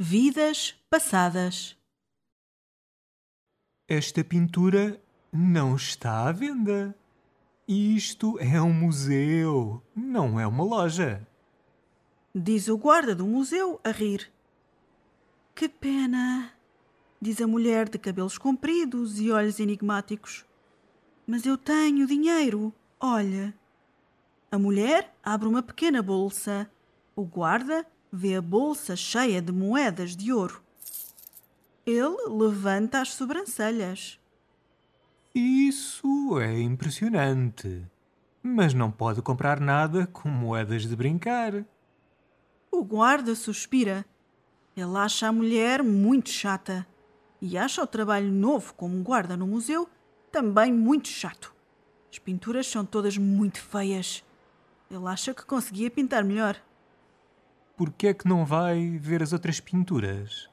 Vidas passadas. Esta pintura não está à venda. Isto é um museu, não é uma loja. Diz o guarda do museu a rir. Que pena, diz a mulher de cabelos compridos e olhos enigmáticos. Mas eu tenho dinheiro, olha. A mulher abre uma pequena bolsa. O guarda vê a bolsa cheia de moedas de ouro. Ele levanta as sobrancelhas. Isso é impressionante. Mas não pode comprar nada com moedas de brincar. O guarda suspira. Ele acha a mulher muito chata e acha o trabalho novo como guarda no museu também muito chato. As pinturas são todas muito feias. Ele acha que conseguia pintar melhor. Por que é que não vai ver as outras pinturas?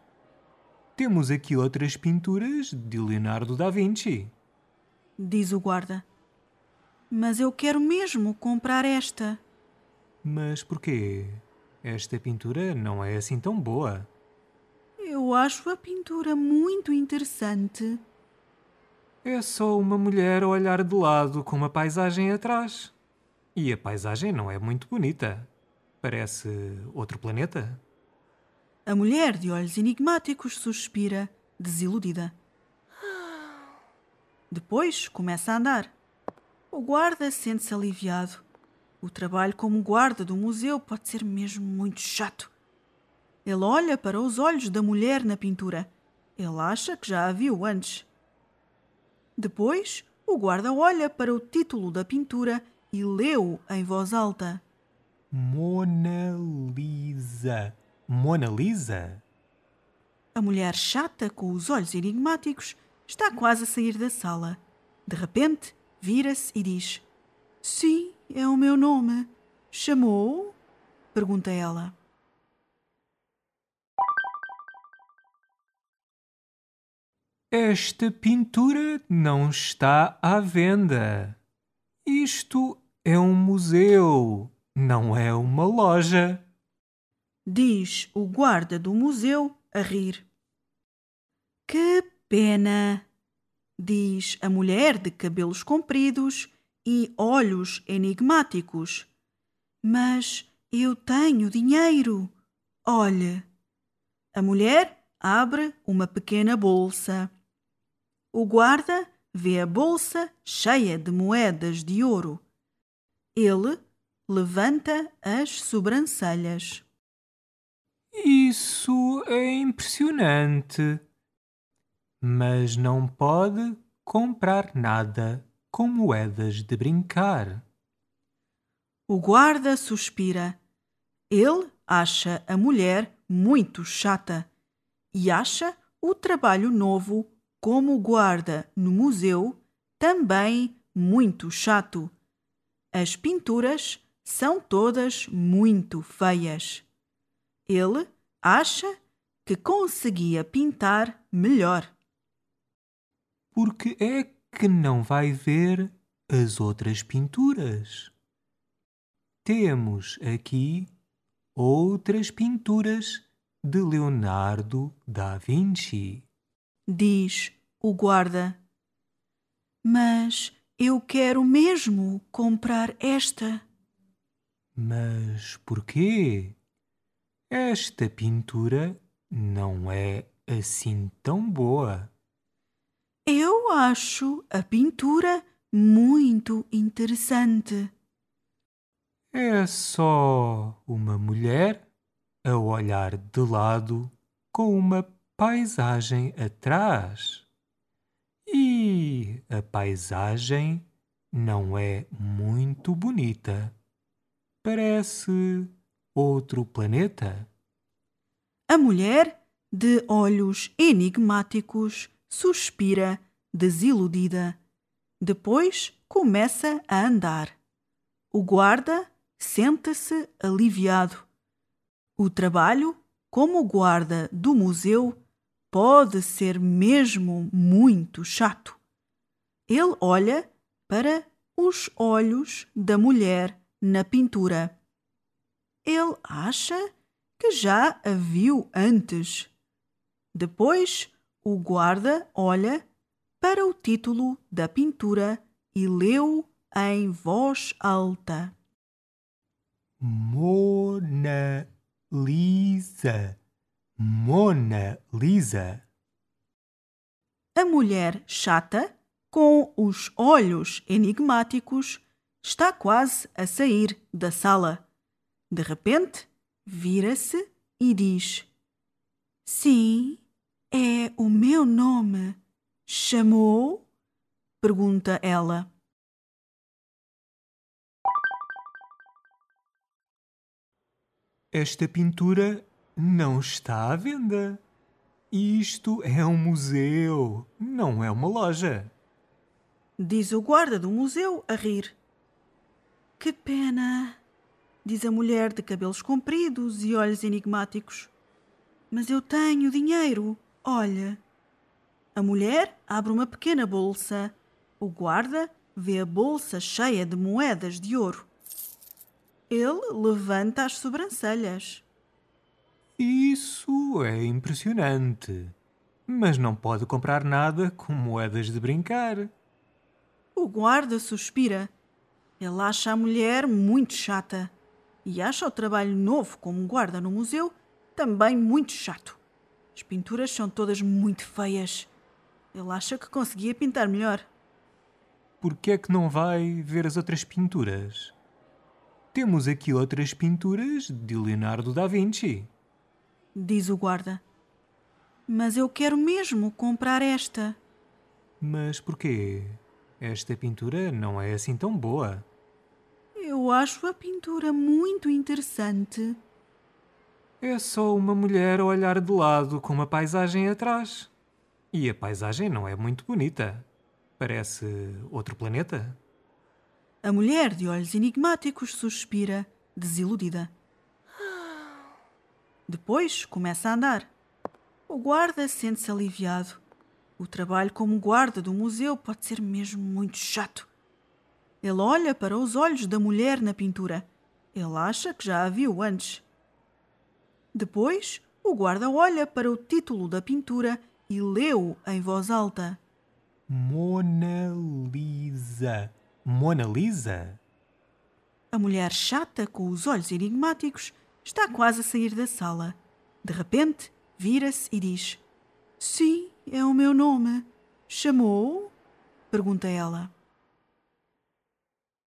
Temos aqui outras pinturas de Leonardo da Vinci. Diz o guarda. Mas eu quero mesmo comprar esta. Mas porquê? Esta pintura não é assim tão boa. Eu acho a pintura muito interessante. É só uma mulher a olhar de lado com uma paisagem atrás. E a paisagem não é muito bonita. Parece outro planeta. A mulher de olhos enigmáticos suspira, desiludida. Depois começa a andar. O guarda sente-se aliviado. O trabalho como guarda do museu pode ser mesmo muito chato. Ele olha para os olhos da mulher na pintura. Ele acha que já a viu antes. Depois, o guarda olha para o título da pintura e leu em voz alta. Mona Lisa. Mona Lisa? A mulher chata, com os olhos enigmáticos, está quase a sair da sala. De repente, vira-se e diz: Sim, é o meu nome. Chamou? pergunta ela. Esta pintura não está à venda. Isto é um museu, não é uma loja diz o guarda do museu a rir. Que pena! diz a mulher de cabelos compridos e olhos enigmáticos. Mas eu tenho dinheiro. Olhe. A mulher abre uma pequena bolsa. O guarda vê a bolsa cheia de moedas de ouro. Ele levanta as sobrancelhas. Isso é impressionante. Mas não pode comprar nada com moedas de brincar. O guarda suspira. Ele acha a mulher muito chata e acha o trabalho novo como guarda no museu também muito chato. As pinturas são todas muito feias. Ele acha que conseguia pintar melhor. Por que é que não vai ver as outras pinturas? Temos aqui outras pinturas de Leonardo da Vinci. Diz o guarda. Mas eu quero mesmo comprar esta. Mas por quê? Esta pintura não é assim tão boa. Eu acho a pintura muito interessante. É só uma mulher a olhar de lado com uma paisagem atrás. E a paisagem não é muito bonita. Parece outro planeta? A mulher, de olhos enigmáticos, suspira, desiludida. Depois começa a andar. O guarda sente-se aliviado. O trabalho, como guarda do museu, pode ser mesmo muito chato. Ele olha para os olhos da mulher na pintura ele acha que já a viu antes. Depois, o guarda olha para o título da pintura e leu em voz alta: Mona Lisa. Mona Lisa. A mulher chata, com os olhos enigmáticos, está quase a sair da sala. De repente, vira-se e diz: Sim, é o meu nome. Chamou? pergunta ela. Esta pintura não está à venda. Isto é um museu, não é uma loja. Diz o guarda do museu a rir. Que pena, diz a mulher de cabelos compridos e olhos enigmáticos. Mas eu tenho dinheiro, olha. A mulher abre uma pequena bolsa. O guarda vê a bolsa cheia de moedas de ouro. Ele levanta as sobrancelhas. Isso é impressionante. Mas não pode comprar nada com moedas de brincar. O guarda suspira. Ele acha a mulher muito chata e acha o trabalho novo como guarda no museu também muito chato. As pinturas são todas muito feias. Ele acha que conseguia pintar melhor. Por que é que não vai ver as outras pinturas? Temos aqui outras pinturas de Leonardo da Vinci. Diz o guarda. Mas eu quero mesmo comprar esta. Mas porquê? Esta pintura não é assim tão boa. Eu acho a pintura muito interessante. É só uma mulher a olhar de lado com uma paisagem atrás. E a paisagem não é muito bonita. Parece outro planeta. A mulher de olhos enigmáticos suspira, desiludida. Depois começa a andar. O guarda sente-se aliviado. O trabalho como guarda do museu pode ser mesmo muito chato. Ele olha para os olhos da mulher na pintura. Ele acha que já a viu antes. Depois, o guarda olha para o título da pintura e leu em voz alta: Mona Lisa. Mona Lisa? A mulher chata, com os olhos enigmáticos, está quase a sair da sala. De repente, vira-se e diz: Sim, é o meu nome. Chamou? pergunta ela.